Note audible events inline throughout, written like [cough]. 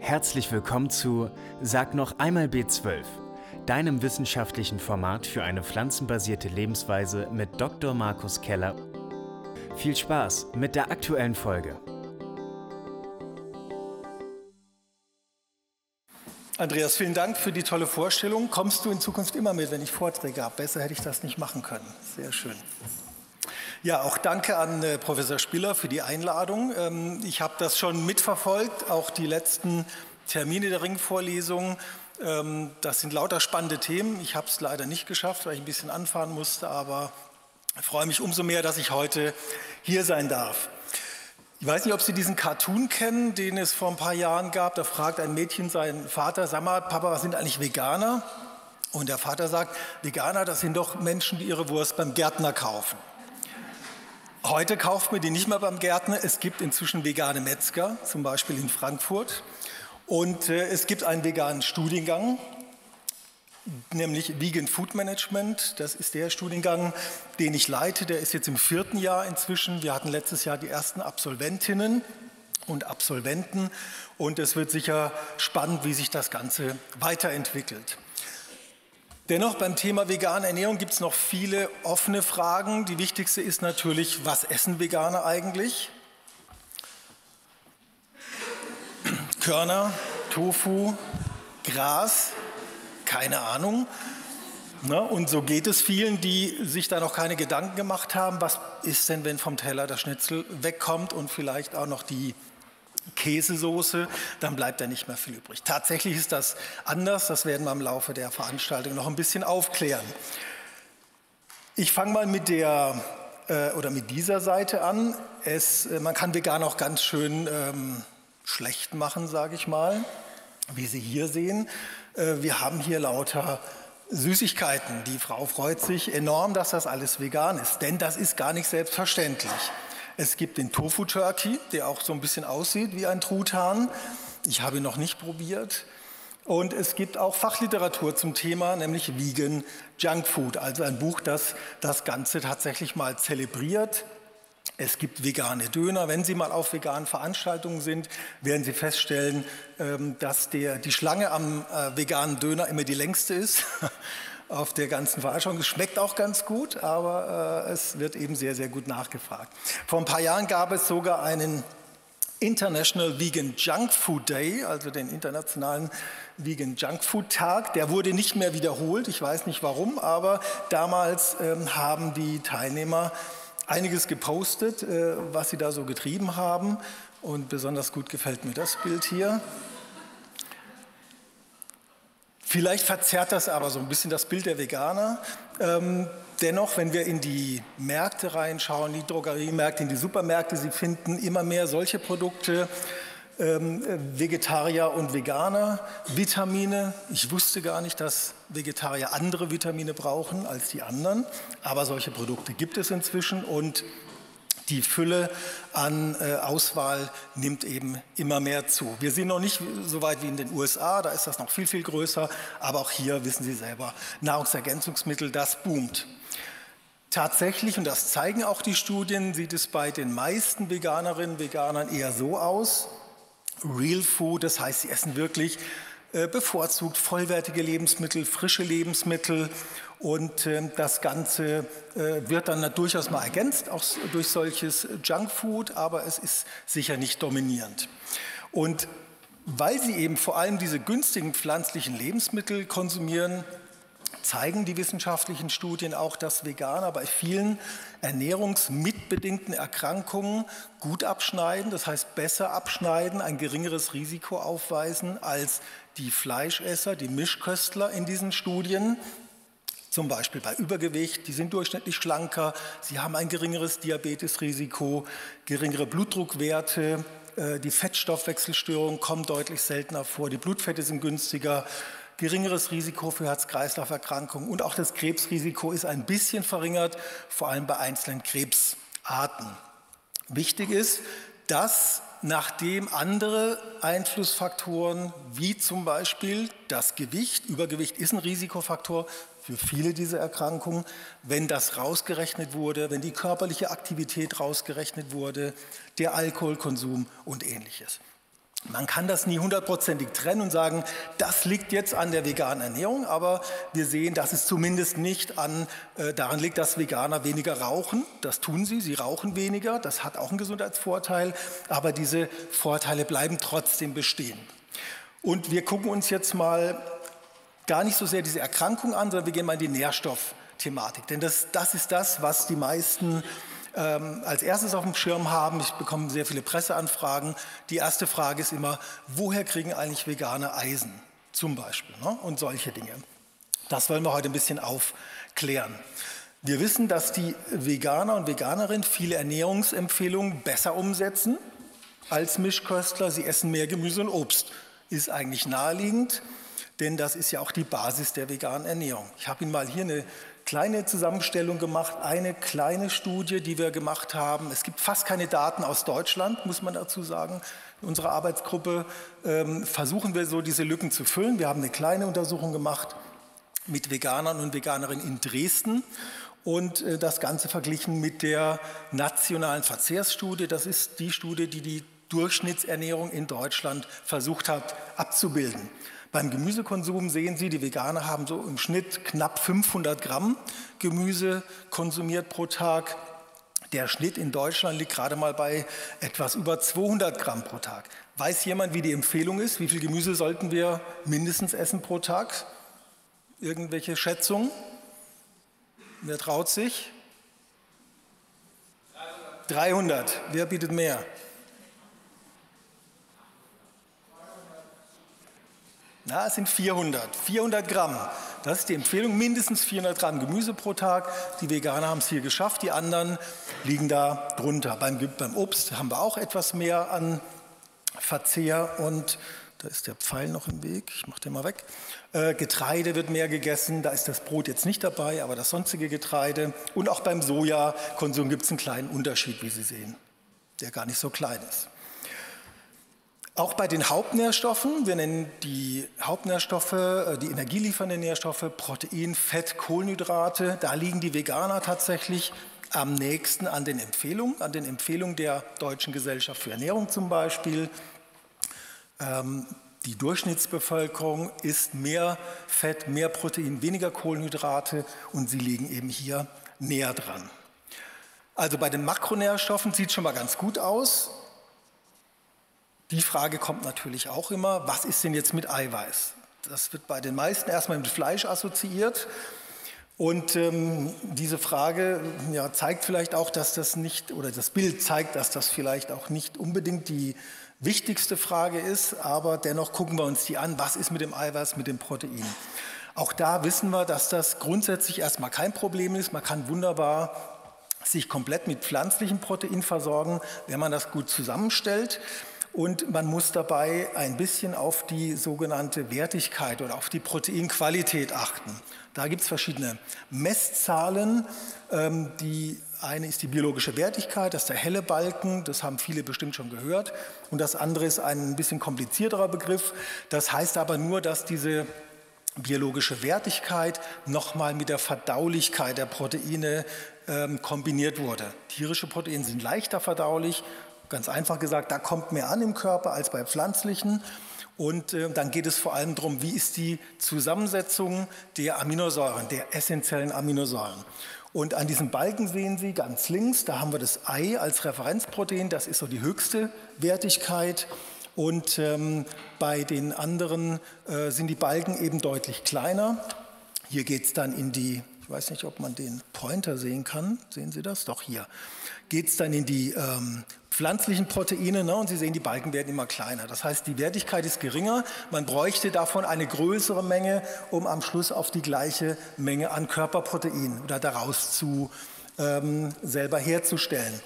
Herzlich willkommen zu Sag noch einmal B12, deinem wissenschaftlichen Format für eine pflanzenbasierte Lebensweise mit Dr. Markus Keller. Viel Spaß mit der aktuellen Folge. Andreas, vielen Dank für die tolle Vorstellung. Kommst du in Zukunft immer mit, wenn ich Vorträge habe? Besser hätte ich das nicht machen können. Sehr schön. Ja, auch danke an äh, Professor Spiller für die Einladung. Ähm, ich habe das schon mitverfolgt, auch die letzten Termine der Ringvorlesung. Ähm, das sind lauter spannende Themen. Ich habe es leider nicht geschafft, weil ich ein bisschen anfahren musste, aber freue mich umso mehr, dass ich heute hier sein darf. Ich weiß nicht, ob Sie diesen Cartoon kennen, den es vor ein paar Jahren gab. Da fragt ein Mädchen seinen Vater, sag mal, Papa, was sind eigentlich Veganer? Und der Vater sagt, Veganer, das sind doch Menschen, die ihre Wurst beim Gärtner kaufen. Heute kauft man die nicht mehr beim Gärtner. Es gibt inzwischen vegane Metzger, zum Beispiel in Frankfurt. Und äh, es gibt einen veganen Studiengang, nämlich Vegan Food Management. Das ist der Studiengang, den ich leite. Der ist jetzt im vierten Jahr inzwischen. Wir hatten letztes Jahr die ersten Absolventinnen und Absolventen. Und es wird sicher spannend, wie sich das Ganze weiterentwickelt. Dennoch beim Thema vegane Ernährung gibt es noch viele offene Fragen. Die wichtigste ist natürlich, was essen Veganer eigentlich? Körner, Tofu, Gras, keine Ahnung. Na, und so geht es vielen, die sich da noch keine Gedanken gemacht haben, was ist denn, wenn vom Teller das Schnitzel wegkommt und vielleicht auch noch die Käsesoße, dann bleibt da nicht mehr viel übrig. Tatsächlich ist das anders, das werden wir im Laufe der Veranstaltung noch ein bisschen aufklären. Ich fange mal mit der äh, oder mit dieser Seite an. Es, äh, man kann vegan auch ganz schön ähm, schlecht machen, sage ich mal, wie Sie hier sehen. Äh, wir haben hier lauter Süßigkeiten. Die Frau freut sich enorm, dass das alles vegan ist, denn das ist gar nicht selbstverständlich. Es gibt den Tofu Turkey, der auch so ein bisschen aussieht wie ein Truthahn. Ich habe ihn noch nicht probiert. Und es gibt auch Fachliteratur zum Thema, nämlich Vegan Junk Food, also ein Buch, das das Ganze tatsächlich mal zelebriert. Es gibt vegane Döner. Wenn Sie mal auf veganen Veranstaltungen sind, werden Sie feststellen, ähm, dass der, die Schlange am äh, veganen Döner immer die längste ist. [laughs] auf der ganzen Veranstaltung. Es schmeckt auch ganz gut, aber äh, es wird eben sehr, sehr gut nachgefragt. Vor ein paar Jahren gab es sogar einen International Vegan Junk Food Day, also den internationalen Vegan Junk Food Tag. Der wurde nicht mehr wiederholt. Ich weiß nicht warum, aber damals ähm, haben die Teilnehmer einiges gepostet, äh, was sie da so getrieben haben. Und besonders gut gefällt mir das Bild hier. Vielleicht verzerrt das aber so ein bisschen das Bild der Veganer. Ähm, dennoch, wenn wir in die Märkte reinschauen, die Drogeriemärkte, in die Supermärkte, Sie finden immer mehr solche Produkte, ähm, Vegetarier und Veganer, Vitamine. Ich wusste gar nicht, dass Vegetarier andere Vitamine brauchen als die anderen, aber solche Produkte gibt es inzwischen und die Fülle an äh, Auswahl nimmt eben immer mehr zu. Wir sind noch nicht so weit wie in den USA, da ist das noch viel, viel größer, aber auch hier wissen Sie selber, Nahrungsergänzungsmittel, das boomt. Tatsächlich, und das zeigen auch die Studien, sieht es bei den meisten Veganerinnen und Veganern eher so aus. Real Food, das heißt, sie essen wirklich äh, bevorzugt vollwertige Lebensmittel, frische Lebensmittel und äh, das Ganze äh, wird dann durchaus mal ergänzt, auch durch solches Junkfood, aber es ist sicher nicht dominierend. Und weil sie eben vor allem diese günstigen pflanzlichen Lebensmittel konsumieren, zeigen die wissenschaftlichen Studien auch, dass Veganer bei vielen ernährungsmitbedingten Erkrankungen gut abschneiden, das heißt besser abschneiden, ein geringeres Risiko aufweisen als die Fleischesser, die Mischköstler in diesen Studien. Zum Beispiel bei Übergewicht, die sind durchschnittlich schlanker, sie haben ein geringeres Diabetesrisiko, geringere Blutdruckwerte, äh, die Fettstoffwechselstörungen kommen deutlich seltener vor, die Blutfette sind günstiger, geringeres Risiko für Herz-Kreislauf-Erkrankungen und auch das Krebsrisiko ist ein bisschen verringert, vor allem bei einzelnen Krebsarten. Wichtig ist, dass nachdem andere Einflussfaktoren wie zum Beispiel das Gewicht, Übergewicht ist ein Risikofaktor für viele dieser Erkrankungen, wenn das rausgerechnet wurde, wenn die körperliche Aktivität rausgerechnet wurde, der Alkoholkonsum und ähnliches. Man kann das nie hundertprozentig trennen und sagen, das liegt jetzt an der veganen Ernährung, aber wir sehen, dass es zumindest nicht an, äh, daran liegt, dass Veganer weniger rauchen. Das tun sie, sie rauchen weniger, das hat auch einen Gesundheitsvorteil, aber diese Vorteile bleiben trotzdem bestehen. Und wir gucken uns jetzt mal gar nicht so sehr diese Erkrankung an, sondern wir gehen mal in die Nährstoffthematik. Denn das, das ist das, was die meisten ähm, als erstes auf dem Schirm haben. Ich bekomme sehr viele Presseanfragen. Die erste Frage ist immer, woher kriegen eigentlich Veganer Eisen zum Beispiel ne? und solche Dinge. Das wollen wir heute ein bisschen aufklären. Wir wissen, dass die Veganer und Veganerinnen viele Ernährungsempfehlungen besser umsetzen als Mischköstler. Sie essen mehr Gemüse und Obst. Ist eigentlich naheliegend, denn das ist ja auch die Basis der veganen Ernährung. Ich habe Ihnen mal hier eine kleine Zusammenstellung gemacht, eine kleine Studie, die wir gemacht haben. Es gibt fast keine Daten aus Deutschland, muss man dazu sagen. In unserer Arbeitsgruppe ähm, versuchen wir so diese Lücken zu füllen. Wir haben eine kleine Untersuchung gemacht mit Veganern und Veganerinnen in Dresden und äh, das Ganze verglichen mit der nationalen Verzehrsstudie. Das ist die Studie, die die Durchschnittsernährung in Deutschland versucht hat abzubilden. Beim Gemüsekonsum sehen Sie, die Veganer haben so im Schnitt knapp 500 Gramm Gemüse konsumiert pro Tag. Der Schnitt in Deutschland liegt gerade mal bei etwas über 200 Gramm pro Tag. Weiß jemand, wie die Empfehlung ist? Wie viel Gemüse sollten wir mindestens essen pro Tag? Irgendwelche Schätzungen? Wer traut sich? 300. Wer bietet mehr? Na, es sind 400. 400 Gramm. Das ist die Empfehlung. Mindestens 400 Gramm Gemüse pro Tag. Die Veganer haben es hier geschafft. Die anderen liegen da drunter. Beim, beim Obst haben wir auch etwas mehr an Verzehr. Und da ist der Pfeil noch im Weg. Ich mache den mal weg. Äh, Getreide wird mehr gegessen. Da ist das Brot jetzt nicht dabei, aber das sonstige Getreide. Und auch beim Sojakonsum gibt es einen kleinen Unterschied, wie Sie sehen, der gar nicht so klein ist. Auch bei den Hauptnährstoffen, wir nennen die Hauptnährstoffe, äh, die energieliefernden Nährstoffe, Protein, Fett, Kohlenhydrate, da liegen die Veganer tatsächlich am nächsten an den Empfehlungen, an den Empfehlungen der Deutschen Gesellschaft für Ernährung zum Beispiel. Ähm, die Durchschnittsbevölkerung isst mehr Fett, mehr Protein, weniger Kohlenhydrate und sie liegen eben hier näher dran. Also bei den Makronährstoffen sieht es schon mal ganz gut aus. Die Frage kommt natürlich auch immer, was ist denn jetzt mit Eiweiß? Das wird bei den meisten erstmal mit Fleisch assoziiert. Und ähm, diese Frage ja, zeigt vielleicht auch, dass das nicht, oder das Bild zeigt, dass das vielleicht auch nicht unbedingt die wichtigste Frage ist, aber dennoch gucken wir uns die an, was ist mit dem Eiweiß, mit dem Protein. Auch da wissen wir, dass das grundsätzlich erstmal kein Problem ist. Man kann wunderbar sich komplett mit pflanzlichem Protein versorgen, wenn man das gut zusammenstellt. Und man muss dabei ein bisschen auf die sogenannte Wertigkeit oder auf die Proteinqualität achten. Da gibt es verschiedene Messzahlen. Ähm, die eine ist die biologische Wertigkeit, das ist der helle Balken, das haben viele bestimmt schon gehört. Und das andere ist ein bisschen komplizierterer Begriff. Das heißt aber nur, dass diese biologische Wertigkeit nochmal mit der Verdaulichkeit der Proteine ähm, kombiniert wurde. Tierische Proteine sind leichter verdaulich Ganz einfach gesagt, da kommt mehr an im Körper als bei pflanzlichen. Und äh, dann geht es vor allem darum, wie ist die Zusammensetzung der Aminosäuren, der essentiellen Aminosäuren. Und an diesem Balken sehen Sie ganz links, da haben wir das Ei als Referenzprotein, das ist so die höchste Wertigkeit. Und ähm, bei den anderen äh, sind die Balken eben deutlich kleiner. Hier geht es dann in die, ich weiß nicht, ob man den Pointer sehen kann, sehen Sie das? Doch hier. Geht es dann in die ähm, pflanzlichen Proteine ne, und Sie sehen, die Balken werden immer kleiner. Das heißt, die Wertigkeit ist geringer. Man bräuchte davon eine größere Menge, um am Schluss auf die gleiche Menge an Körperprotein oder daraus zu ähm, selber herzustellen.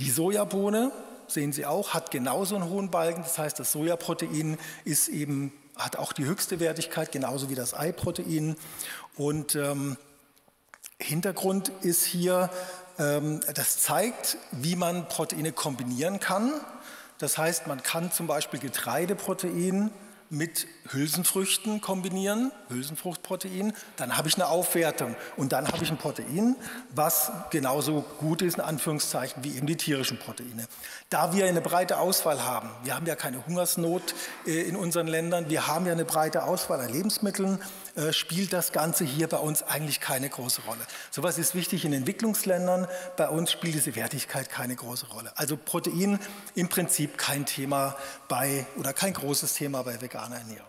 Die Sojabohne, sehen Sie auch, hat genauso einen hohen Balken. Das heißt, das Sojaprotein ist eben, hat auch die höchste Wertigkeit, genauso wie das Eiprotein. Und ähm, Hintergrund ist hier, ähm, das zeigt, wie man Proteine kombinieren kann. Das heißt, man kann zum Beispiel Getreideprotein mit Hülsenfrüchten kombinieren, Hülsenfruchtprotein, dann habe ich eine Aufwertung und dann habe ich ein Protein, was genauso gut ist, in Anführungszeichen, wie eben die tierischen Proteine. Da wir eine breite Auswahl haben, wir haben ja keine Hungersnot äh, in unseren Ländern, wir haben ja eine breite Auswahl an Lebensmitteln, äh, spielt das Ganze hier bei uns eigentlich keine große Rolle. Sowas ist wichtig in Entwicklungsländern, bei uns spielt diese Wertigkeit keine große Rolle. Also Protein im Prinzip kein Thema bei oder kein großes Thema bei veganer Ernährung.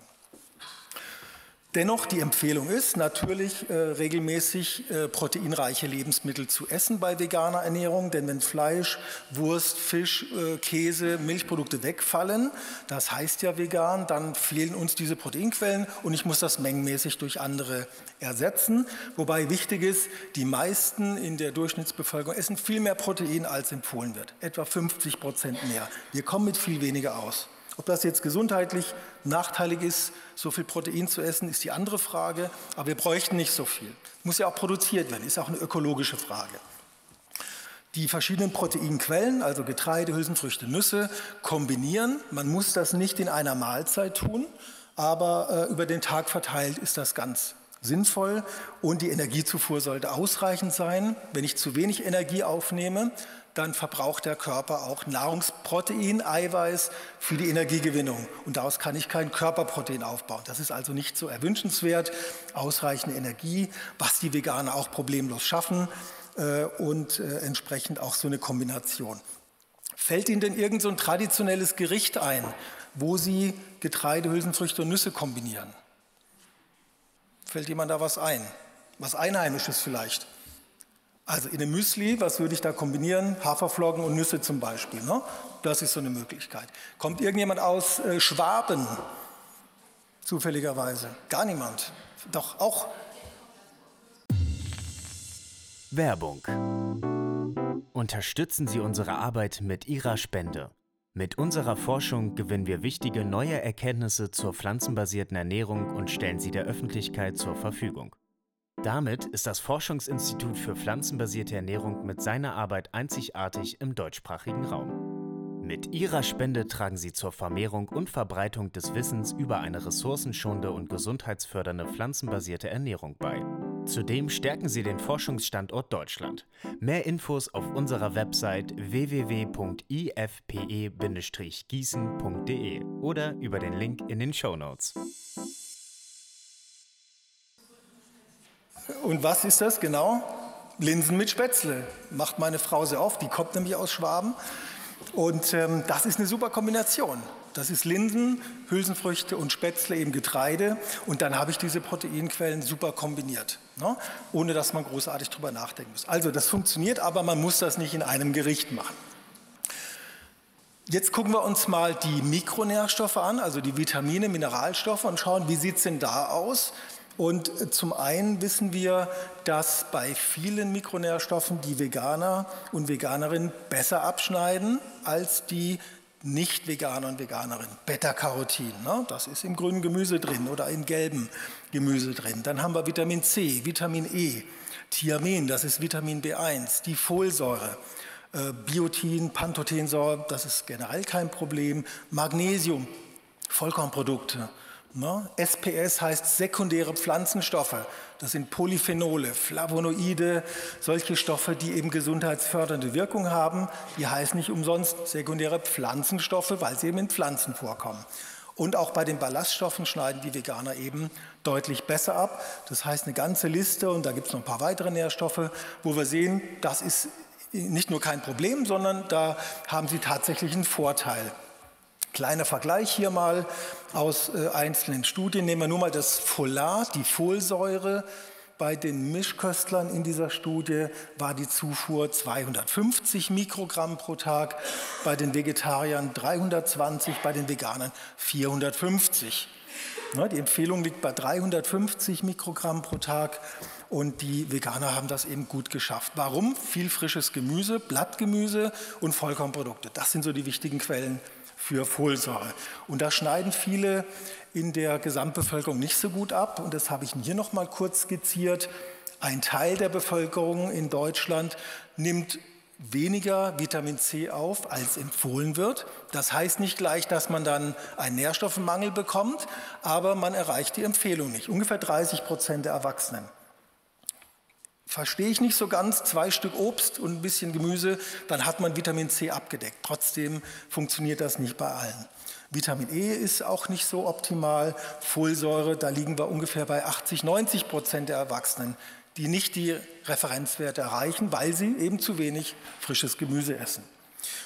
Dennoch, die Empfehlung ist natürlich äh, regelmäßig äh, proteinreiche Lebensmittel zu essen bei veganer Ernährung, denn wenn Fleisch, Wurst, Fisch, äh, Käse, Milchprodukte wegfallen, das heißt ja vegan, dann fehlen uns diese Proteinquellen und ich muss das mengenmäßig durch andere ersetzen. Wobei wichtig ist, die meisten in der Durchschnittsbevölkerung essen viel mehr Protein, als empfohlen wird, etwa 50 Prozent mehr. Wir kommen mit viel weniger aus. Ob das jetzt gesundheitlich nachteilig ist, so viel Protein zu essen, ist die andere Frage. Aber wir bräuchten nicht so viel. Muss ja auch produziert werden, ist auch eine ökologische Frage. Die verschiedenen Proteinquellen, also Getreide, Hülsenfrüchte, Nüsse, kombinieren. Man muss das nicht in einer Mahlzeit tun, aber äh, über den Tag verteilt ist das ganz sinnvoll und die Energiezufuhr sollte ausreichend sein. Wenn ich zu wenig Energie aufnehme, dann verbraucht der Körper auch Nahrungsprotein, Eiweiß für die Energiegewinnung. Und daraus kann ich kein Körperprotein aufbauen. Das ist also nicht so erwünschenswert. Ausreichende Energie, was die Veganer auch problemlos schaffen äh, und äh, entsprechend auch so eine Kombination. Fällt Ihnen denn irgend so ein traditionelles Gericht ein, wo Sie Getreide, Hülsenfrüchte und Nüsse kombinieren? Fällt jemand da was ein? Was Einheimisches vielleicht? Also in einem Müsli, was würde ich da kombinieren? Haferflocken und Nüsse zum Beispiel. Ne? Das ist so eine Möglichkeit. Kommt irgendjemand aus äh, Schwaben? Zufälligerweise. Gar niemand. Doch auch. Werbung. Unterstützen Sie unsere Arbeit mit Ihrer Spende. Mit unserer Forschung gewinnen wir wichtige neue Erkenntnisse zur pflanzenbasierten Ernährung und stellen sie der Öffentlichkeit zur Verfügung. Damit ist das Forschungsinstitut für pflanzenbasierte Ernährung mit seiner Arbeit einzigartig im deutschsprachigen Raum. Mit ihrer Spende tragen sie zur Vermehrung und Verbreitung des Wissens über eine ressourcenschonende und gesundheitsfördernde pflanzenbasierte Ernährung bei. Zudem stärken sie den Forschungsstandort Deutschland. Mehr Infos auf unserer Website www.ifpe-gießen.de oder über den Link in den Show Notes. Und was ist das genau? Linsen mit Spätzle. Macht meine Frau sehr oft, die kommt nämlich aus Schwaben. Und ähm, das ist eine super Kombination. Das ist Linsen, Hülsenfrüchte und Spätzle, eben Getreide. Und dann habe ich diese Proteinquellen super kombiniert, ne? ohne dass man großartig drüber nachdenken muss. Also das funktioniert, aber man muss das nicht in einem Gericht machen. Jetzt gucken wir uns mal die Mikronährstoffe an, also die Vitamine, Mineralstoffe und schauen, wie sieht es denn da aus, und zum einen wissen wir, dass bei vielen Mikronährstoffen die Veganer und Veganerinnen besser abschneiden als die nicht-Veganer und Veganerinnen. Beta-Carotin, ne? das ist im grünen Gemüse drin oder im gelben Gemüse drin. Dann haben wir Vitamin C, Vitamin E, Thiamin, das ist Vitamin B1, die Folsäure, äh, Biotin, Pantothensäure, das ist generell kein Problem, Magnesium, Vollkornprodukte, Ne? SPS heißt sekundäre Pflanzenstoffe. Das sind Polyphenole, Flavonoide, solche Stoffe, die eben gesundheitsfördernde Wirkung haben. Die heißen nicht umsonst sekundäre Pflanzenstoffe, weil sie eben in Pflanzen vorkommen. Und auch bei den Ballaststoffen schneiden die Veganer eben deutlich besser ab. Das heißt eine ganze Liste und da gibt es noch ein paar weitere Nährstoffe, wo wir sehen, das ist nicht nur kein Problem, sondern da haben sie tatsächlich einen Vorteil. Kleiner Vergleich hier mal aus äh, einzelnen Studien. Nehmen wir nur mal das Folat, die Folsäure. Bei den Mischköstlern in dieser Studie war die Zufuhr 250 Mikrogramm pro Tag, bei den Vegetariern 320, bei den Veganern 450. Ne, die Empfehlung liegt bei 350 Mikrogramm pro Tag und die Veganer haben das eben gut geschafft. Warum? Viel frisches Gemüse, Blattgemüse und Vollkornprodukte. Das sind so die wichtigen Quellen für Folsäure. Und da schneiden viele in der Gesamtbevölkerung nicht so gut ab. Und das habe ich hier noch mal kurz skizziert. Ein Teil der Bevölkerung in Deutschland nimmt weniger Vitamin C auf, als empfohlen wird. Das heißt nicht gleich, dass man dann einen Nährstoffmangel bekommt, aber man erreicht die Empfehlung nicht. Ungefähr 30 Prozent der Erwachsenen. Verstehe ich nicht so ganz, zwei Stück Obst und ein bisschen Gemüse, dann hat man Vitamin C abgedeckt. Trotzdem funktioniert das nicht bei allen. Vitamin E ist auch nicht so optimal. Folsäure, da liegen wir ungefähr bei 80, 90 Prozent der Erwachsenen, die nicht die Referenzwerte erreichen, weil sie eben zu wenig frisches Gemüse essen.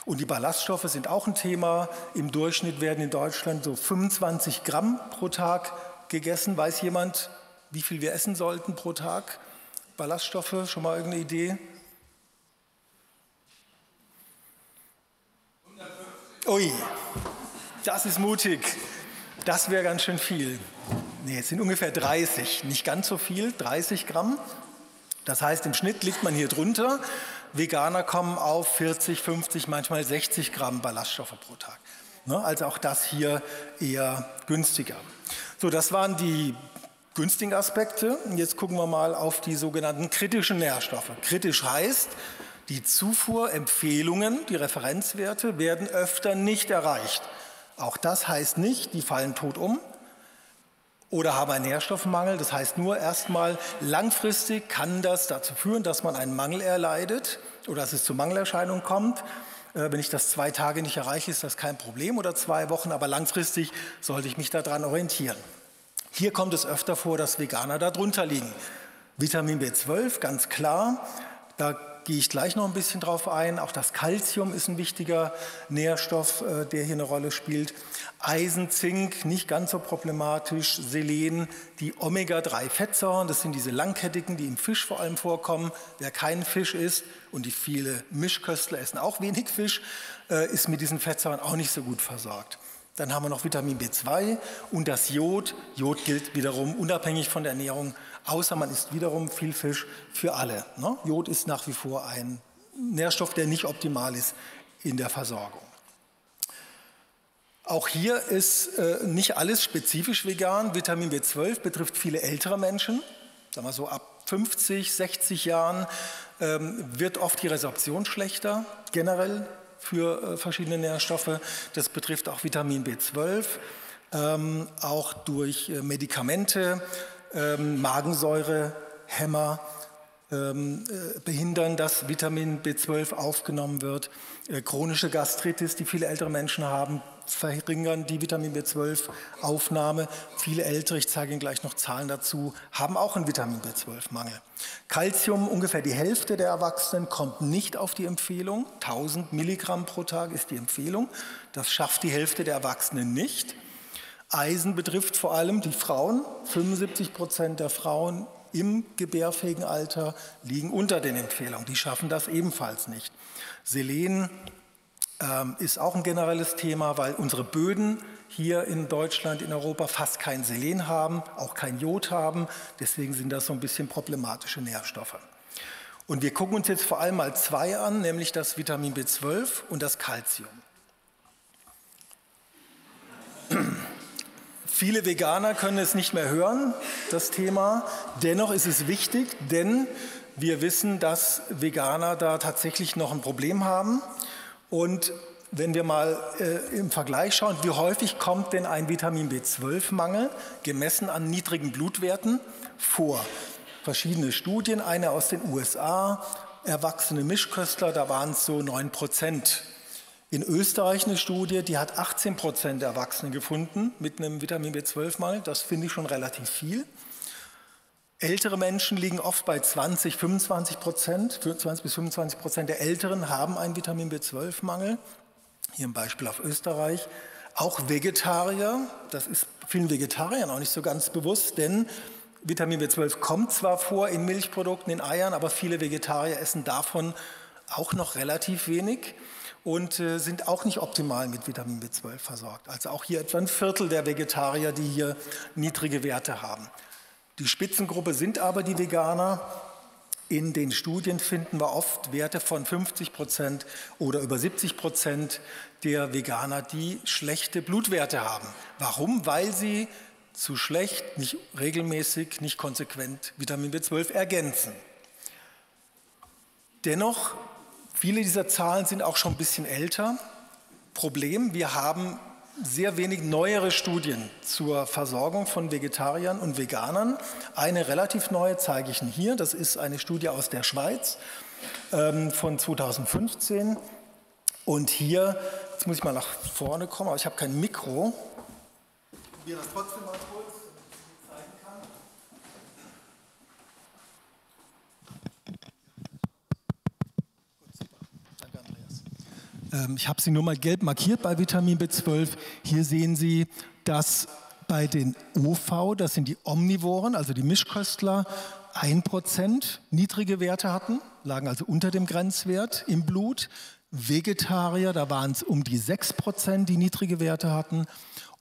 Und die Ballaststoffe sind auch ein Thema. Im Durchschnitt werden in Deutschland so 25 Gramm pro Tag gegessen. Weiß jemand, wie viel wir essen sollten pro Tag? Ballaststoffe, schon mal irgendeine Idee? 150. Ui, das ist mutig. Das wäre ganz schön viel. Nee, es sind ungefähr 30, nicht ganz so viel, 30 Gramm. Das heißt, im Schnitt liegt man hier drunter. Veganer kommen auf 40, 50, manchmal 60 Gramm Ballaststoffe pro Tag. Ne, also auch das hier eher günstiger. So, das waren die günstigen Aspekte. Jetzt gucken wir mal auf die sogenannten kritischen Nährstoffe. Kritisch heißt, die Zufuhrempfehlungen, die Referenzwerte werden öfter nicht erreicht. Auch das heißt nicht, die fallen tot um oder haben einen Nährstoffmangel. Das heißt nur erstmal, langfristig kann das dazu führen, dass man einen Mangel erleidet oder dass es zu Mangelerscheinungen kommt. Äh, wenn ich das zwei Tage nicht erreiche, ist das kein Problem oder zwei Wochen, aber langfristig sollte ich mich daran orientieren. Hier kommt es öfter vor, dass Veganer darunter liegen. Vitamin B12, ganz klar, da gehe ich gleich noch ein bisschen drauf ein. Auch das Kalzium ist ein wichtiger Nährstoff, äh, der hier eine Rolle spielt. Eisen, Zink, nicht ganz so problematisch. Selen, die Omega-3-Fettsäuren, das sind diese langkettigen, die im Fisch vor allem vorkommen. Wer keinen Fisch isst und die viele Mischköstler essen auch wenig Fisch, äh, ist mit diesen Fettsäuren auch nicht so gut versorgt. Dann haben wir noch Vitamin B2 und das Jod. Jod gilt wiederum unabhängig von der Ernährung, außer man isst wiederum viel Fisch für alle. Ne? Jod ist nach wie vor ein Nährstoff, der nicht optimal ist in der Versorgung. Auch hier ist äh, nicht alles spezifisch vegan. Vitamin B12 betrifft viele ältere Menschen, sagen wir so ab 50, 60 Jahren ähm, wird oft die Resorption schlechter generell für äh, verschiedene Nährstoffe. Das betrifft auch Vitamin B12, ähm, auch durch äh, Medikamente, ähm, Magensäurehämmer ähm, äh, behindern, dass Vitamin B12 aufgenommen wird. Chronische Gastritis, die viele ältere Menschen haben, verringern die Vitamin B12-Aufnahme. Viele Ältere, ich zeige Ihnen gleich noch Zahlen dazu, haben auch einen Vitamin B12-Mangel. Calcium, ungefähr die Hälfte der Erwachsenen, kommt nicht auf die Empfehlung. 1000 Milligramm pro Tag ist die Empfehlung. Das schafft die Hälfte der Erwachsenen nicht. Eisen betrifft vor allem die Frauen. 75 Prozent der Frauen im gebärfähigen Alter liegen unter den Empfehlungen. Die schaffen das ebenfalls nicht. Selen ähm, ist auch ein generelles Thema, weil unsere Böden hier in Deutschland, in Europa fast kein Selen haben, auch kein Jod haben. Deswegen sind das so ein bisschen problematische Nährstoffe. Und wir gucken uns jetzt vor allem mal zwei an, nämlich das Vitamin B12 und das Calcium. [clears throat] Viele Veganer können es nicht mehr hören, das Thema. Dennoch ist es wichtig, denn wir wissen, dass Veganer da tatsächlich noch ein Problem haben. Und wenn wir mal äh, im Vergleich schauen, wie häufig kommt denn ein Vitamin B12-Mangel gemessen an niedrigen Blutwerten vor? Verschiedene Studien, eine aus den USA, erwachsene Mischköstler, da waren es so 9 Prozent. In Österreich eine Studie, die hat 18 Prozent der Erwachsenen gefunden mit einem Vitamin B12-Mangel. Das finde ich schon relativ viel. Ältere Menschen liegen oft bei 20, 25 Prozent. 20 bis 25 Prozent der Älteren haben einen Vitamin B12-Mangel. Hier ein Beispiel auf Österreich. Auch Vegetarier, das ist vielen Vegetariern auch nicht so ganz bewusst, denn Vitamin B12 kommt zwar vor in Milchprodukten, in Eiern, aber viele Vegetarier essen davon auch noch relativ wenig und äh, sind auch nicht optimal mit Vitamin B12 versorgt. Also auch hier etwa ein Viertel der Vegetarier, die hier niedrige Werte haben. Die Spitzengruppe sind aber die Veganer. In den Studien finden wir oft Werte von 50 Prozent oder über 70 Prozent der Veganer, die schlechte Blutwerte haben. Warum? Weil sie zu schlecht, nicht regelmäßig, nicht konsequent Vitamin B12 ergänzen. Dennoch Viele dieser Zahlen sind auch schon ein bisschen älter. Problem, wir haben sehr wenig neuere Studien zur Versorgung von Vegetariern und Veganern. Eine relativ neue zeige ich Ihnen hier. Das ist eine Studie aus der Schweiz ähm, von 2015. Und hier, jetzt muss ich mal nach vorne kommen, aber ich habe kein Mikro. Ich probiere das trotzdem mal kurz. Ich habe sie nur mal gelb markiert bei Vitamin B12. Hier sehen Sie, dass bei den OV, das sind die Omnivoren, also die Mischköstler, 1% niedrige Werte hatten, lagen also unter dem Grenzwert im Blut. Vegetarier, da waren es um die 6%, die niedrige Werte hatten.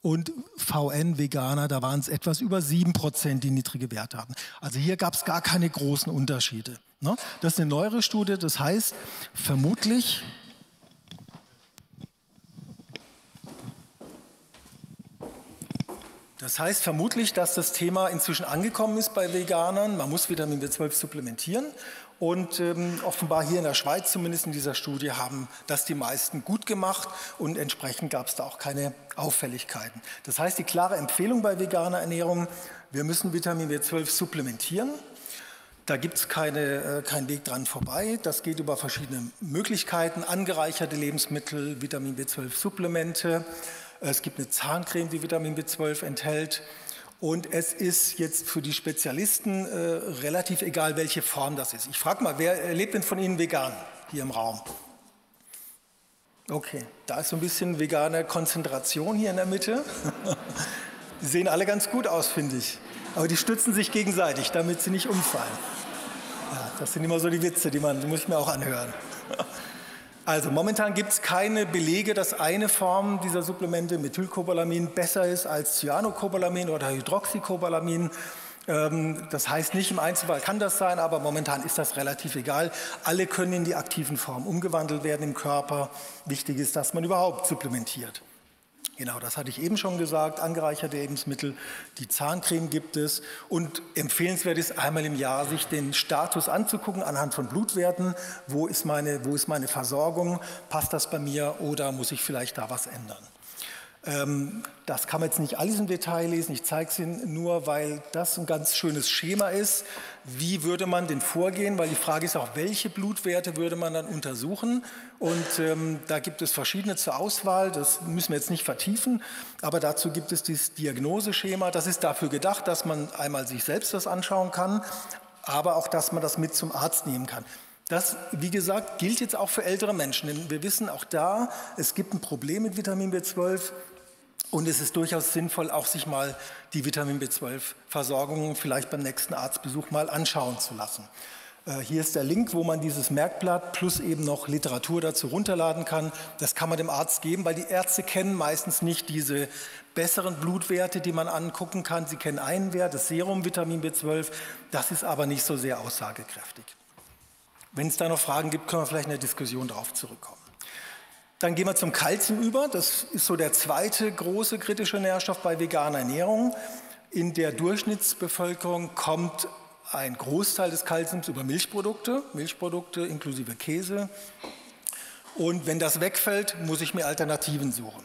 Und VN-Veganer, da waren es etwas über 7%, die niedrige Werte hatten. Also hier gab es gar keine großen Unterschiede. Ne? Das ist eine neuere Studie, das heißt, vermutlich Das heißt vermutlich, dass das Thema inzwischen angekommen ist bei Veganern. Man muss Vitamin B12 supplementieren. Und ähm, offenbar hier in der Schweiz, zumindest in dieser Studie, haben das die meisten gut gemacht und entsprechend gab es da auch keine Auffälligkeiten. Das heißt, die klare Empfehlung bei veganer Ernährung, wir müssen Vitamin B12 supplementieren. Da gibt es äh, keinen Weg dran vorbei. Das geht über verschiedene Möglichkeiten, angereicherte Lebensmittel, Vitamin B12-Supplemente. Es gibt eine Zahncreme, die Vitamin B12 enthält. Und es ist jetzt für die Spezialisten äh, relativ egal, welche Form das ist. Ich frage mal, wer lebt denn von Ihnen vegan hier im Raum? Okay, da ist so ein bisschen vegane Konzentration hier in der Mitte. [laughs] die sehen alle ganz gut aus, finde ich. Aber die stützen sich gegenseitig, damit sie nicht umfallen. Ja, das sind immer so die Witze, die, man, die muss ich mir auch anhören. [laughs] Also momentan gibt es keine Belege, dass eine Form dieser Supplemente, Methylcobalamin, besser ist als Cyanocobalamin oder Hydroxycobalamin. Ähm, das heißt nicht im Einzelfall kann das sein, aber momentan ist das relativ egal. Alle können in die aktiven Formen umgewandelt werden im Körper. Wichtig ist, dass man überhaupt supplementiert. Genau, das hatte ich eben schon gesagt. Angereicherte Lebensmittel, die Zahncreme gibt es. Und empfehlenswert ist einmal im Jahr, sich den Status anzugucken anhand von Blutwerten. Wo ist meine, wo ist meine Versorgung? Passt das bei mir oder muss ich vielleicht da was ändern? Ähm, das kann man jetzt nicht alles im Detail lesen, ich zeige es Ihnen nur, weil das ein ganz schönes Schema ist. Wie würde man denn vorgehen? Weil die Frage ist auch, welche Blutwerte würde man dann untersuchen? Und ähm, da gibt es verschiedene zur Auswahl, das müssen wir jetzt nicht vertiefen, aber dazu gibt es dieses Diagnoseschema. Das ist dafür gedacht, dass man einmal sich selbst das anschauen kann, aber auch, dass man das mit zum Arzt nehmen kann. Das, wie gesagt, gilt jetzt auch für ältere Menschen. Denn wir wissen auch da, es gibt ein Problem mit Vitamin B12. Und es ist durchaus sinnvoll, auch sich mal die Vitamin B12-Versorgung vielleicht beim nächsten Arztbesuch mal anschauen zu lassen. Äh, hier ist der Link, wo man dieses Merkblatt plus eben noch Literatur dazu runterladen kann. Das kann man dem Arzt geben, weil die Ärzte kennen meistens nicht diese besseren Blutwerte, die man angucken kann. Sie kennen einen Wert, das Serum Vitamin B12. Das ist aber nicht so sehr aussagekräftig. Wenn es da noch Fragen gibt, können wir vielleicht in der Diskussion darauf zurückkommen. Dann gehen wir zum Kalzium über. Das ist so der zweite große kritische Nährstoff bei veganer Ernährung. In der Durchschnittsbevölkerung kommt ein Großteil des Kalziums über Milchprodukte, Milchprodukte inklusive Käse. Und wenn das wegfällt, muss ich mir Alternativen suchen.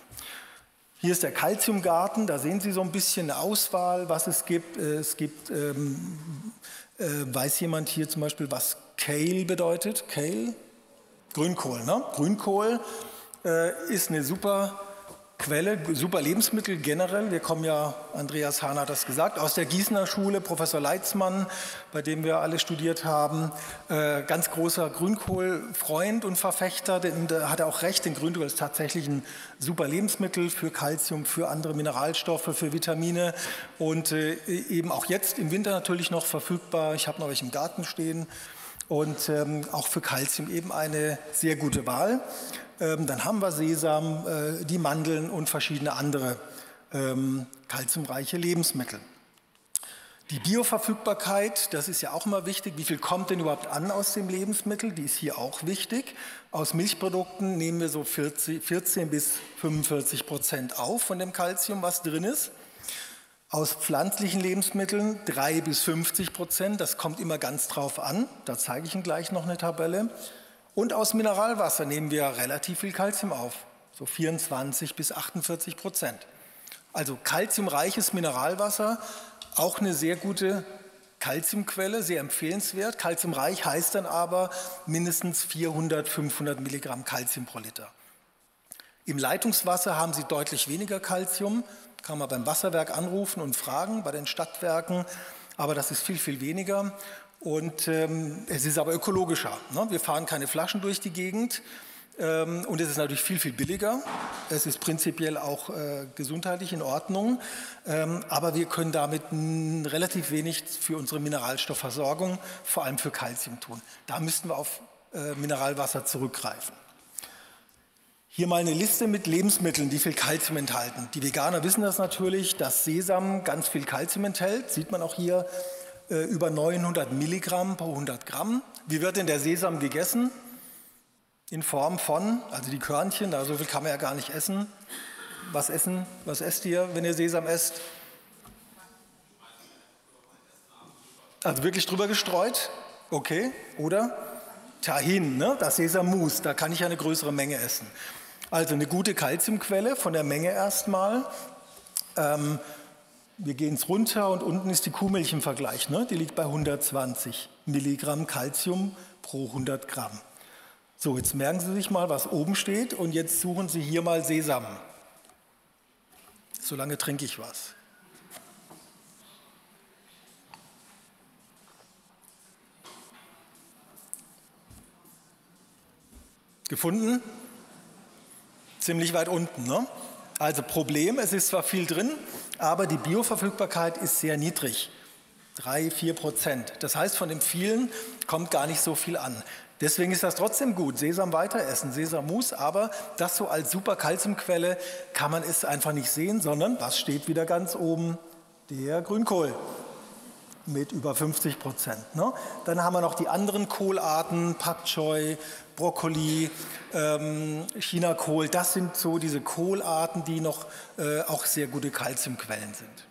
Hier ist der Kalziumgarten, da sehen Sie so ein bisschen eine Auswahl, was es gibt. Es gibt, ähm, äh, weiß jemand hier zum Beispiel, was Kale bedeutet? Kale? Grünkohl, ne? Grünkohl äh, ist eine super Quelle, super Lebensmittel generell. Wir kommen ja, Andreas Hahn hat das gesagt, aus der Gießener Schule, Professor Leitzmann, bei dem wir alle studiert haben, äh, ganz großer Grünkohlfreund und Verfechter, denn da hat er auch recht, denn Grünkohl ist tatsächlich ein super Lebensmittel für Kalzium, für andere Mineralstoffe, für Vitamine und äh, eben auch jetzt im Winter natürlich noch verfügbar. Ich habe noch welche im Garten stehen und ähm, auch für Kalzium eben eine sehr gute Wahl. Ähm, dann haben wir Sesam, äh, die Mandeln und verschiedene andere ähm, kalziumreiche Lebensmittel. Die Bioverfügbarkeit, das ist ja auch immer wichtig. Wie viel kommt denn überhaupt an aus dem Lebensmittel? Die ist hier auch wichtig. Aus Milchprodukten nehmen wir so 40, 14 bis 45 Prozent auf von dem Kalzium, was drin ist. Aus pflanzlichen Lebensmitteln 3 bis 50 Prozent. Das kommt immer ganz drauf an. Da zeige ich Ihnen gleich noch eine Tabelle. Und aus Mineralwasser nehmen wir relativ viel Kalzium auf, so 24 bis 48 Prozent. Also kalziumreiches Mineralwasser, auch eine sehr gute Kalziumquelle, sehr empfehlenswert. Kalziumreich heißt dann aber mindestens 400, 500 Milligramm Kalzium pro Liter. Im Leitungswasser haben sie deutlich weniger Kalzium, kann man beim Wasserwerk anrufen und fragen, bei den Stadtwerken, aber das ist viel, viel weniger. Und ähm, es ist aber ökologischer. Ne? Wir fahren keine Flaschen durch die Gegend ähm, und es ist natürlich viel, viel billiger. Es ist prinzipiell auch äh, gesundheitlich in Ordnung, ähm, aber wir können damit relativ wenig für unsere Mineralstoffversorgung, vor allem für Kalzium tun. Da müssten wir auf äh, Mineralwasser zurückgreifen. Hier mal eine Liste mit Lebensmitteln, die viel Kalzium enthalten. Die Veganer wissen das natürlich, dass Sesam ganz viel Kalzium enthält. Sieht man auch hier äh, über 900 Milligramm pro 100 Gramm. Wie wird denn der Sesam gegessen? In Form von, also die Körnchen, da so viel kann man ja gar nicht essen. Was essen? Was esst ihr, wenn ihr Sesam esst? Also wirklich drüber gestreut? Okay. Oder? Tahin, ne? das Sesammus, da kann ich eine größere Menge essen. Also eine gute Kalziumquelle von der Menge erstmal. Ähm, wir gehen es runter und unten ist die Kuhmilch im Vergleich. Ne? Die liegt bei 120 Milligramm Kalzium pro 100 Gramm. So, jetzt merken Sie sich mal, was oben steht und jetzt suchen Sie hier mal Sesam. Solange trinke ich was. Gefunden? ziemlich weit unten. Ne? Also Problem, es ist zwar viel drin, aber die Bioverfügbarkeit ist sehr niedrig. 3, 4 Prozent. Das heißt, von dem vielen kommt gar nicht so viel an. Deswegen ist das trotzdem gut. Sesam weiter essen, Sesammus, aber das so als super Kalziumquelle kann man es einfach nicht sehen, sondern was steht wieder ganz oben? Der Grünkohl mit über 50 Prozent. Ne? Dann haben wir noch die anderen Kohlarten, Pak Choi, Brokkoli, ähm, Chinakohl. Das sind so diese Kohlarten, die noch äh, auch sehr gute Kalziumquellen sind.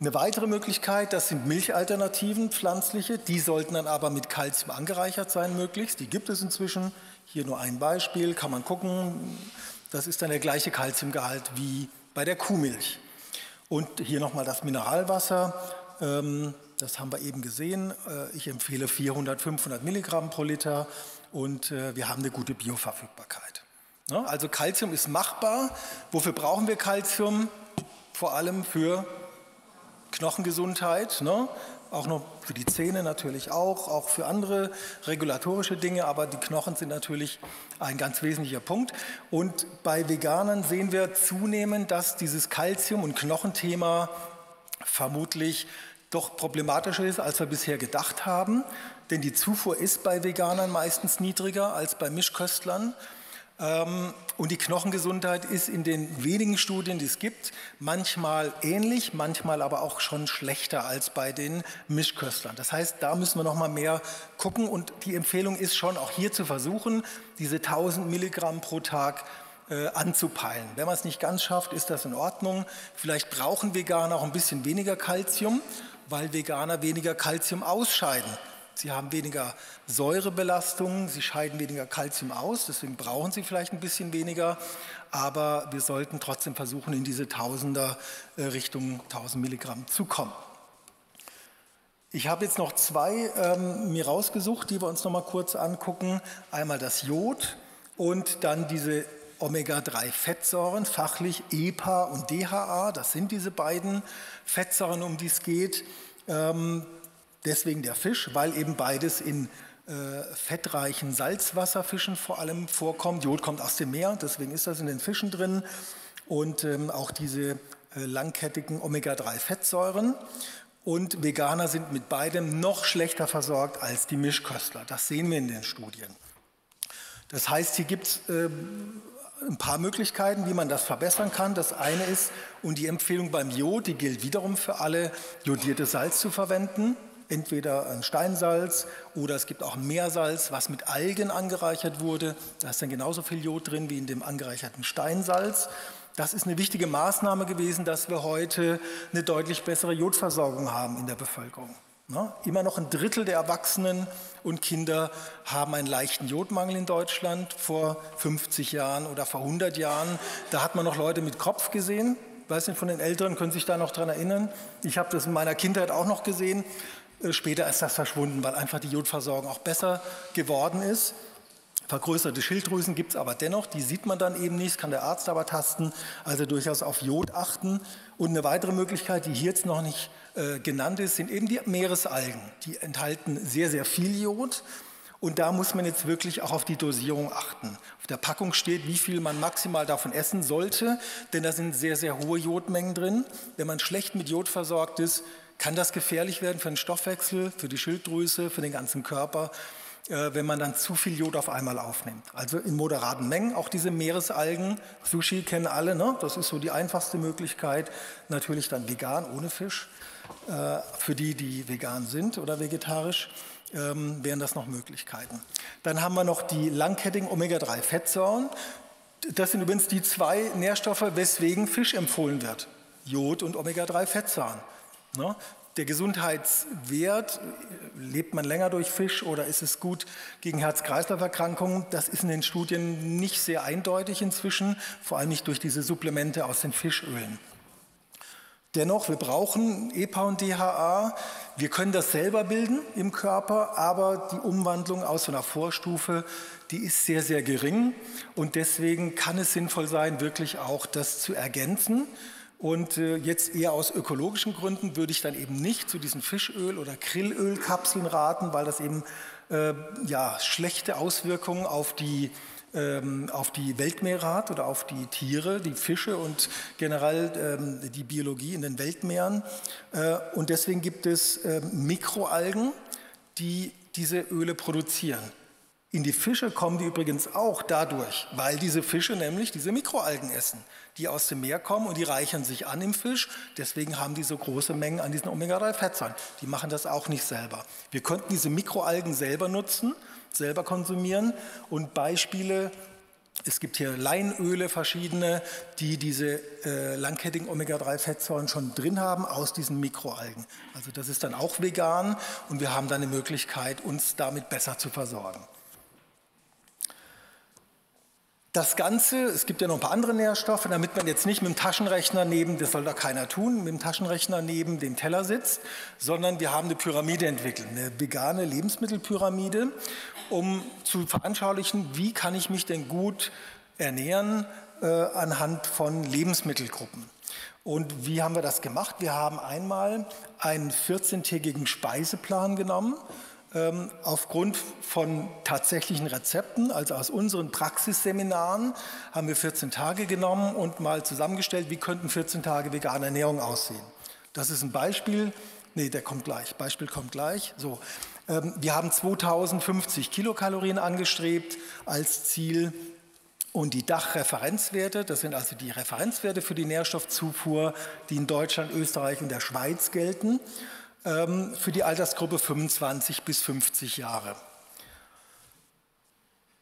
Eine weitere Möglichkeit, das sind Milchalternativen, pflanzliche. Die sollten dann aber mit Kalzium angereichert sein, möglichst. Die gibt es inzwischen. Hier nur ein Beispiel, kann man gucken. Das ist dann der gleiche Kalziumgehalt wie bei der Kuhmilch. Und hier nochmal das Mineralwasser. Ähm, das haben wir eben gesehen. Äh, ich empfehle 400, 500 Milligramm pro Liter und äh, wir haben eine gute Bioverfügbarkeit. Ne? Also Kalzium ist machbar. Wofür brauchen wir Kalzium? Vor allem für Knochengesundheit, ne? auch noch für die Zähne natürlich auch, auch für andere regulatorische Dinge, aber die Knochen sind natürlich ein ganz wesentlicher Punkt. Und bei Veganern sehen wir zunehmend, dass dieses Kalzium- und Knochenthema vermutlich doch problematischer ist, als wir bisher gedacht haben. Denn die Zufuhr ist bei Veganern meistens niedriger als bei Mischköstlern. Ähm, und die Knochengesundheit ist in den wenigen Studien, die es gibt, manchmal ähnlich, manchmal aber auch schon schlechter als bei den Mischköstlern. Das heißt, da müssen wir noch mal mehr gucken. Und die Empfehlung ist schon, auch hier zu versuchen, diese 1000 Milligramm pro Tag äh, anzupeilen. Wenn man es nicht ganz schafft, ist das in Ordnung. Vielleicht brauchen Veganer auch ein bisschen weniger Kalzium weil Veganer weniger Kalzium ausscheiden. Sie haben weniger Säurebelastung, sie scheiden weniger Kalzium aus, deswegen brauchen sie vielleicht ein bisschen weniger, aber wir sollten trotzdem versuchen, in diese Tausender äh, Richtung 1000 Milligramm zu kommen. Ich habe jetzt noch zwei ähm, mir rausgesucht, die wir uns noch mal kurz angucken. Einmal das Jod und dann diese Omega-3-Fettsäuren, fachlich EPA und DHA, das sind diese beiden Fettsäuren, um die es geht. Ähm, deswegen der Fisch, weil eben beides in äh, fettreichen Salzwasserfischen vor allem vorkommt. Jod kommt aus dem Meer, deswegen ist das in den Fischen drin. Und ähm, auch diese äh, langkettigen Omega-3-Fettsäuren. Und Veganer sind mit beidem noch schlechter versorgt als die Mischköstler. Das sehen wir in den Studien. Das heißt, hier gibt es ähm, ein paar Möglichkeiten, wie man das verbessern kann. Das eine ist, und die Empfehlung beim Jod, die gilt wiederum für alle, jodiertes Salz zu verwenden. Entweder ein Steinsalz oder es gibt auch Meersalz, was mit Algen angereichert wurde. Da ist dann genauso viel Jod drin wie in dem angereicherten Steinsalz. Das ist eine wichtige Maßnahme gewesen, dass wir heute eine deutlich bessere Jodversorgung haben in der Bevölkerung. Ne? Immer noch ein Drittel der Erwachsenen und Kinder haben einen leichten Jodmangel in Deutschland. Vor 50 Jahren oder vor 100 Jahren, da hat man noch Leute mit Kopf gesehen. Ich weiß nicht, von den Älteren können sich da noch dran erinnern. Ich habe das in meiner Kindheit auch noch gesehen. Äh, später ist das verschwunden, weil einfach die Jodversorgung auch besser geworden ist. Vergrößerte Schilddrüsen gibt es aber dennoch, die sieht man dann eben nicht, kann der Arzt aber tasten, also durchaus auf Jod achten. Und eine weitere Möglichkeit, die hier jetzt noch nicht äh, genannt ist, sind eben die Meeresalgen. Die enthalten sehr, sehr viel Jod. Und da muss man jetzt wirklich auch auf die Dosierung achten. Auf der Packung steht, wie viel man maximal davon essen sollte, denn da sind sehr, sehr hohe Jodmengen drin. Wenn man schlecht mit Jod versorgt ist, kann das gefährlich werden für den Stoffwechsel, für die Schilddrüse, für den ganzen Körper. Äh, wenn man dann zu viel Jod auf einmal aufnimmt. Also in moderaten Mengen, auch diese Meeresalgen, Sushi kennen alle, ne? das ist so die einfachste Möglichkeit, natürlich dann vegan, ohne Fisch. Äh, für die, die vegan sind oder vegetarisch, ähm, wären das noch Möglichkeiten. Dann haben wir noch die langkettigen Omega-3-Fettsäuren. Das sind übrigens die zwei Nährstoffe, weswegen Fisch empfohlen wird. Jod und Omega-3-Fettsäuren. Ne? der Gesundheitswert, lebt man länger durch Fisch oder ist es gut gegen Herz-Kreislauf-Erkrankungen, das ist in den Studien nicht sehr eindeutig inzwischen, vor allem nicht durch diese Supplemente aus den Fischölen. Dennoch, wir brauchen EPA und DHA. Wir können das selber bilden im Körper, aber die Umwandlung aus einer Vorstufe, die ist sehr, sehr gering. Und deswegen kann es sinnvoll sein, wirklich auch das zu ergänzen. Und äh, jetzt eher aus ökologischen Gründen würde ich dann eben nicht zu diesen Fischöl- oder Grillölkapseln raten, weil das eben äh, ja, schlechte Auswirkungen auf die, ähm, auf die Weltmeere hat oder auf die Tiere, die Fische und generell ähm, die Biologie in den Weltmeeren. Äh, und deswegen gibt es äh, Mikroalgen, die diese Öle produzieren. In die Fische kommen die übrigens auch dadurch, weil diese Fische nämlich diese Mikroalgen essen, die aus dem Meer kommen und die reichern sich an im Fisch. Deswegen haben die so große Mengen an diesen Omega-3-Fettsäuren. Die machen das auch nicht selber. Wir könnten diese Mikroalgen selber nutzen, selber konsumieren. Und Beispiele, es gibt hier Leinöle verschiedene, die diese äh, langkettigen Omega-3-Fettsäuren schon drin haben aus diesen Mikroalgen. Also das ist dann auch vegan und wir haben dann eine Möglichkeit, uns damit besser zu versorgen. Das Ganze, es gibt ja noch ein paar andere Nährstoffe, damit man jetzt nicht mit dem Taschenrechner neben, das soll da keiner tun, mit dem Taschenrechner neben dem Teller sitzt, sondern wir haben eine Pyramide entwickelt, eine vegane Lebensmittelpyramide, um zu veranschaulichen, wie kann ich mich denn gut ernähren äh, anhand von Lebensmittelgruppen. Und wie haben wir das gemacht? Wir haben einmal einen 14-tägigen Speiseplan genommen aufgrund von tatsächlichen Rezepten, also aus unseren Praxisseminaren, haben wir 14 Tage genommen und mal zusammengestellt, wie könnten 14 Tage vegane Ernährung aussehen. Das ist ein Beispiel. Nee, der kommt gleich. Beispiel kommt gleich. So. Ähm, wir haben 2050 Kilokalorien angestrebt als Ziel und die Dachreferenzwerte, das sind also die Referenzwerte für die Nährstoffzufuhr, die in Deutschland, Österreich und der Schweiz gelten. Ähm, für die Altersgruppe 25 bis 50 Jahre.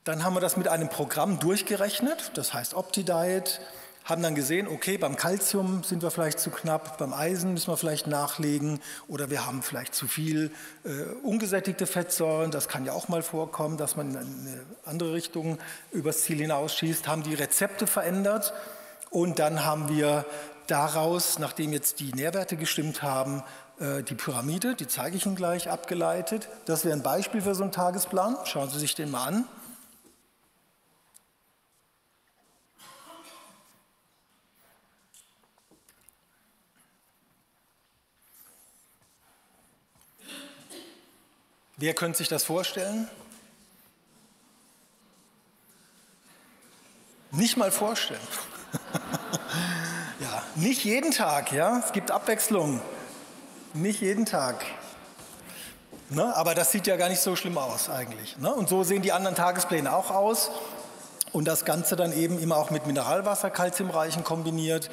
Dann haben wir das mit einem Programm durchgerechnet, das heißt OptiDiet, haben dann gesehen, okay, beim Kalzium sind wir vielleicht zu knapp, beim Eisen müssen wir vielleicht nachlegen oder wir haben vielleicht zu viel äh, ungesättigte Fettsäuren, das kann ja auch mal vorkommen, dass man in eine andere Richtung übers Ziel hinausschießt, haben die Rezepte verändert und dann haben wir daraus, nachdem jetzt die Nährwerte gestimmt haben, die Pyramide, die zeige ich Ihnen gleich, abgeleitet. Das wäre ein Beispiel für so einen Tagesplan. Schauen Sie sich den mal an. Wer könnte sich das vorstellen? Nicht mal vorstellen. [laughs] ja, nicht jeden Tag, ja. Es gibt Abwechslung. Nicht jeden Tag. Ne? Aber das sieht ja gar nicht so schlimm aus eigentlich. Ne? Und so sehen die anderen Tagespläne auch aus. Und das Ganze dann eben immer auch mit Mineralwasser, Kalziumreichen kombiniert.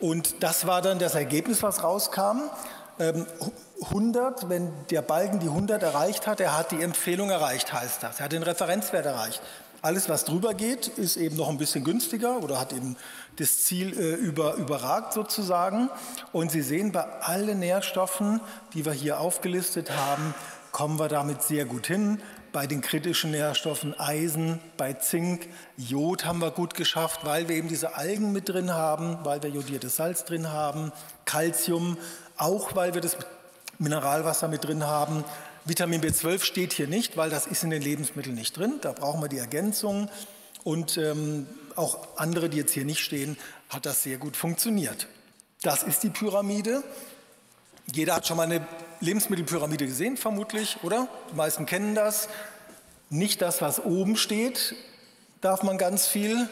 Und das war dann das Ergebnis, was rauskam. 100, ähm, wenn der Balken die 100 erreicht hat, er hat die Empfehlung erreicht, heißt das. Er hat den Referenzwert erreicht. Alles, was drüber geht, ist eben noch ein bisschen günstiger oder hat eben das Ziel äh, über, überragt sozusagen. Und Sie sehen, bei allen Nährstoffen, die wir hier aufgelistet haben, kommen wir damit sehr gut hin. Bei den kritischen Nährstoffen Eisen, bei Zink, Jod haben wir gut geschafft, weil wir eben diese Algen mit drin haben, weil wir jodiertes Salz drin haben, Calcium, auch weil wir das Mineralwasser mit drin haben. Vitamin B12 steht hier nicht, weil das ist in den Lebensmitteln nicht drin. Da brauchen wir die Ergänzung. Und ähm, auch andere, die jetzt hier nicht stehen, hat das sehr gut funktioniert. Das ist die Pyramide. Jeder hat schon mal eine Lebensmittelpyramide gesehen, vermutlich, oder? Die meisten kennen das. Nicht das, was oben steht, darf man ganz viel.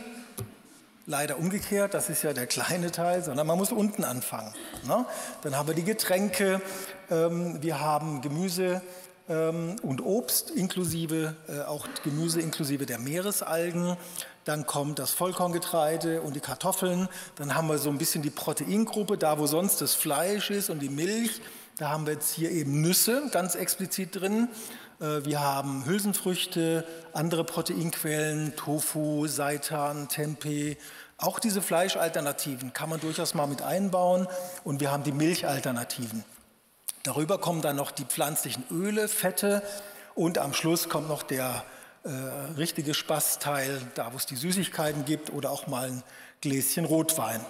Leider umgekehrt, das ist ja der kleine Teil, sondern man muss unten anfangen. Ne? Dann haben wir die Getränke, ähm, wir haben Gemüse ähm, und Obst, inklusive äh, auch Gemüse inklusive der Meeresalgen. Dann kommt das Vollkorngetreide und die Kartoffeln. Dann haben wir so ein bisschen die Proteingruppe, da wo sonst das Fleisch ist und die Milch. Da haben wir jetzt hier eben Nüsse ganz explizit drin. Äh, wir haben Hülsenfrüchte, andere Proteinquellen, Tofu, Seitan, Tempeh. Auch diese Fleischalternativen kann man durchaus mal mit einbauen. Und wir haben die Milchalternativen. Darüber kommen dann noch die pflanzlichen Öle, Fette und am Schluss kommt noch der äh, richtige Spaßteil, da wo es die Süßigkeiten gibt oder auch mal ein Gläschen Rotwein.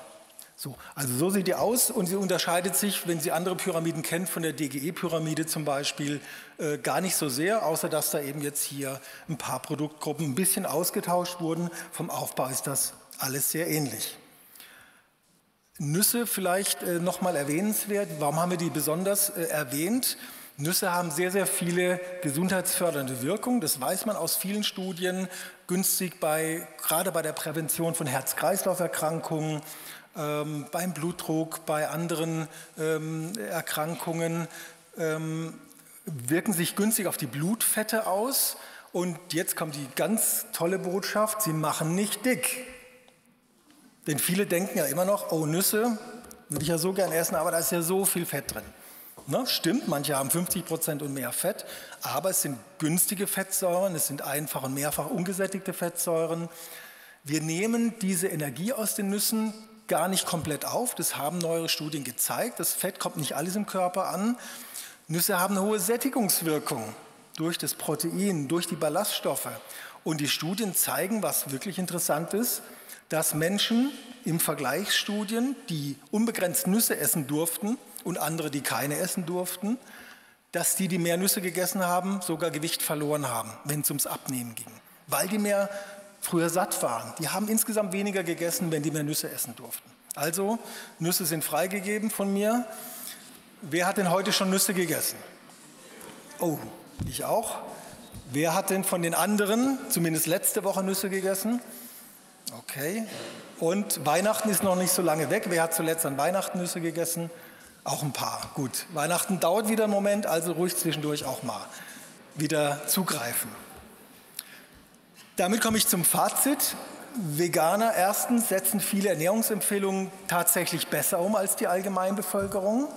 So, also so sieht die aus und sie unterscheidet sich, wenn Sie andere Pyramiden kennen, von der DGE-Pyramide zum Beispiel, äh, gar nicht so sehr, außer dass da eben jetzt hier ein paar Produktgruppen ein bisschen ausgetauscht wurden. Vom Aufbau ist das alles sehr ähnlich. Nüsse vielleicht äh, nochmal erwähnenswert. Warum haben wir die besonders äh, erwähnt? Nüsse haben sehr, sehr viele gesundheitsfördernde Wirkungen. Das weiß man aus vielen Studien. Günstig bei, gerade bei der Prävention von Herz-Kreislauf-Erkrankungen, ähm, beim Blutdruck, bei anderen ähm, Erkrankungen, ähm, wirken sich günstig auf die Blutfette aus. Und jetzt kommt die ganz tolle Botschaft, sie machen nicht dick. Denn viele denken ja immer noch, oh Nüsse würde ich ja so gern essen, aber da ist ja so viel Fett drin. Ne, stimmt, manche haben 50 Prozent und mehr Fett, aber es sind günstige Fettsäuren, es sind einfach und mehrfach ungesättigte Fettsäuren. Wir nehmen diese Energie aus den Nüssen gar nicht komplett auf. Das haben neuere Studien gezeigt. Das Fett kommt nicht alles im Körper an. Nüsse haben eine hohe Sättigungswirkung durch das Protein, durch die Ballaststoffe. Und die Studien zeigen, was wirklich interessant ist, dass Menschen im Vergleichsstudien, die unbegrenzt Nüsse essen durften und andere, die keine essen durften, dass die, die mehr Nüsse gegessen haben, sogar Gewicht verloren haben, wenn es ums Abnehmen ging, weil die mehr früher satt waren. Die haben insgesamt weniger gegessen, wenn die mehr Nüsse essen durften. Also, Nüsse sind freigegeben von mir. Wer hat denn heute schon Nüsse gegessen? Oh, ich auch. Wer hat denn von den anderen zumindest letzte Woche Nüsse gegessen? Okay. Und Weihnachten ist noch nicht so lange weg. Wer hat zuletzt an Weihnachten Nüsse gegessen? Auch ein paar. Gut. Weihnachten dauert wieder einen Moment, also ruhig zwischendurch auch mal wieder zugreifen. Damit komme ich zum Fazit. Veganer erstens setzen viele Ernährungsempfehlungen tatsächlich besser um als die Allgemeinbevölkerung.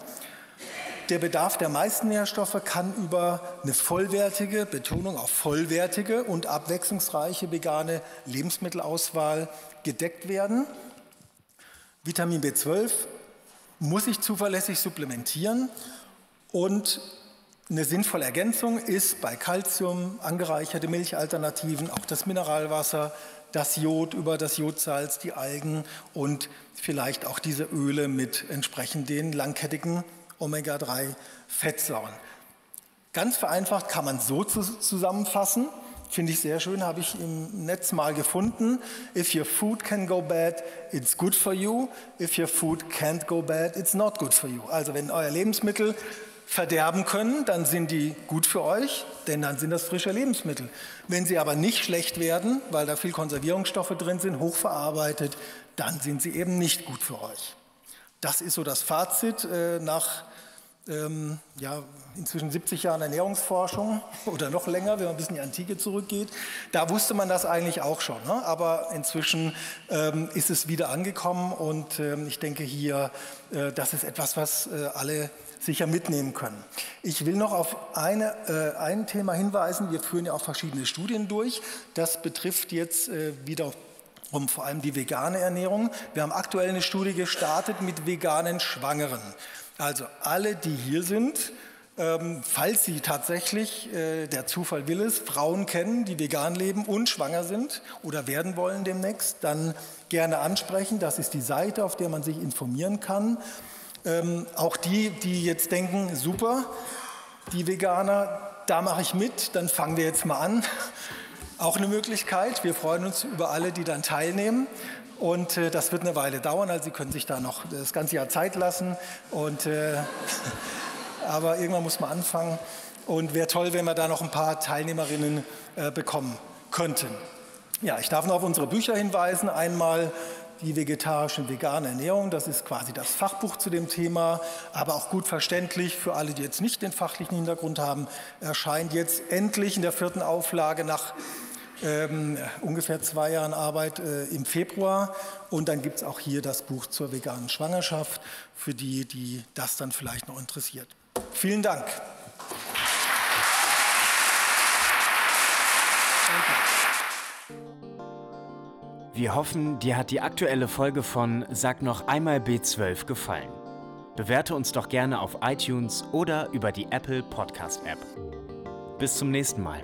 Der Bedarf der meisten Nährstoffe kann über eine vollwertige, Betonung auf vollwertige und abwechslungsreiche vegane Lebensmittelauswahl gedeckt werden. Vitamin B12 muss ich zuverlässig supplementieren und eine sinnvolle Ergänzung ist bei Calcium angereicherte Milchalternativen, auch das Mineralwasser, das Jod über das Jodsalz, die Algen und vielleicht auch diese Öle mit entsprechend den langkettigen Omega-3-Fettsäuren. Ganz vereinfacht kann man so zusammenfassen, finde ich sehr schön, habe ich im Netz mal gefunden. If your food can go bad, it's good for you. If your food can't go bad, it's not good for you. Also wenn euer Lebensmittel verderben können, dann sind die gut für euch, denn dann sind das frische Lebensmittel. Wenn sie aber nicht schlecht werden, weil da viel Konservierungsstoffe drin sind, hochverarbeitet, dann sind sie eben nicht gut für euch. Das ist so das Fazit äh, nach ähm, ja, inzwischen 70 Jahren Ernährungsforschung [laughs] oder noch länger, wenn man ein bisschen in die Antike zurückgeht. Da wusste man das eigentlich auch schon. Ne? Aber inzwischen ähm, ist es wieder angekommen und ähm, ich denke hier, äh, das ist etwas, was äh, alle sicher mitnehmen können. Ich will noch auf eine, äh, ein Thema hinweisen. Wir führen ja auch verschiedene Studien durch. Das betrifft jetzt äh, wieder um vor allem die vegane Ernährung. Wir haben aktuell eine Studie gestartet mit veganen Schwangeren. Also alle, die hier sind, ähm, falls Sie tatsächlich, äh, der Zufall will es, Frauen kennen, die vegan leben und schwanger sind oder werden wollen demnächst, dann gerne ansprechen. Das ist die Seite, auf der man sich informieren kann. Ähm, auch die, die jetzt denken, super, die Veganer, da mache ich mit, dann fangen wir jetzt mal an. Auch eine Möglichkeit. Wir freuen uns über alle, die dann teilnehmen. Und äh, das wird eine Weile dauern, also Sie können sich da noch das ganze Jahr Zeit lassen. Und, äh, [laughs] aber irgendwann muss man anfangen. Und wäre toll, wenn wir da noch ein paar Teilnehmerinnen äh, bekommen könnten. Ja, ich darf noch auf unsere Bücher hinweisen. Einmal die vegetarische und vegane Ernährung, das ist quasi das Fachbuch zu dem Thema, aber auch gut verständlich für alle, die jetzt nicht den fachlichen Hintergrund haben, erscheint jetzt endlich in der vierten Auflage nach ähm, ungefähr zwei Jahren Arbeit äh, im Februar. Und dann gibt es auch hier das Buch zur veganen Schwangerschaft für die, die das dann vielleicht noch interessiert. Vielen Dank. Wir hoffen, dir hat die aktuelle Folge von Sag noch einmal B12 gefallen. Bewerte uns doch gerne auf iTunes oder über die Apple Podcast App. Bis zum nächsten Mal.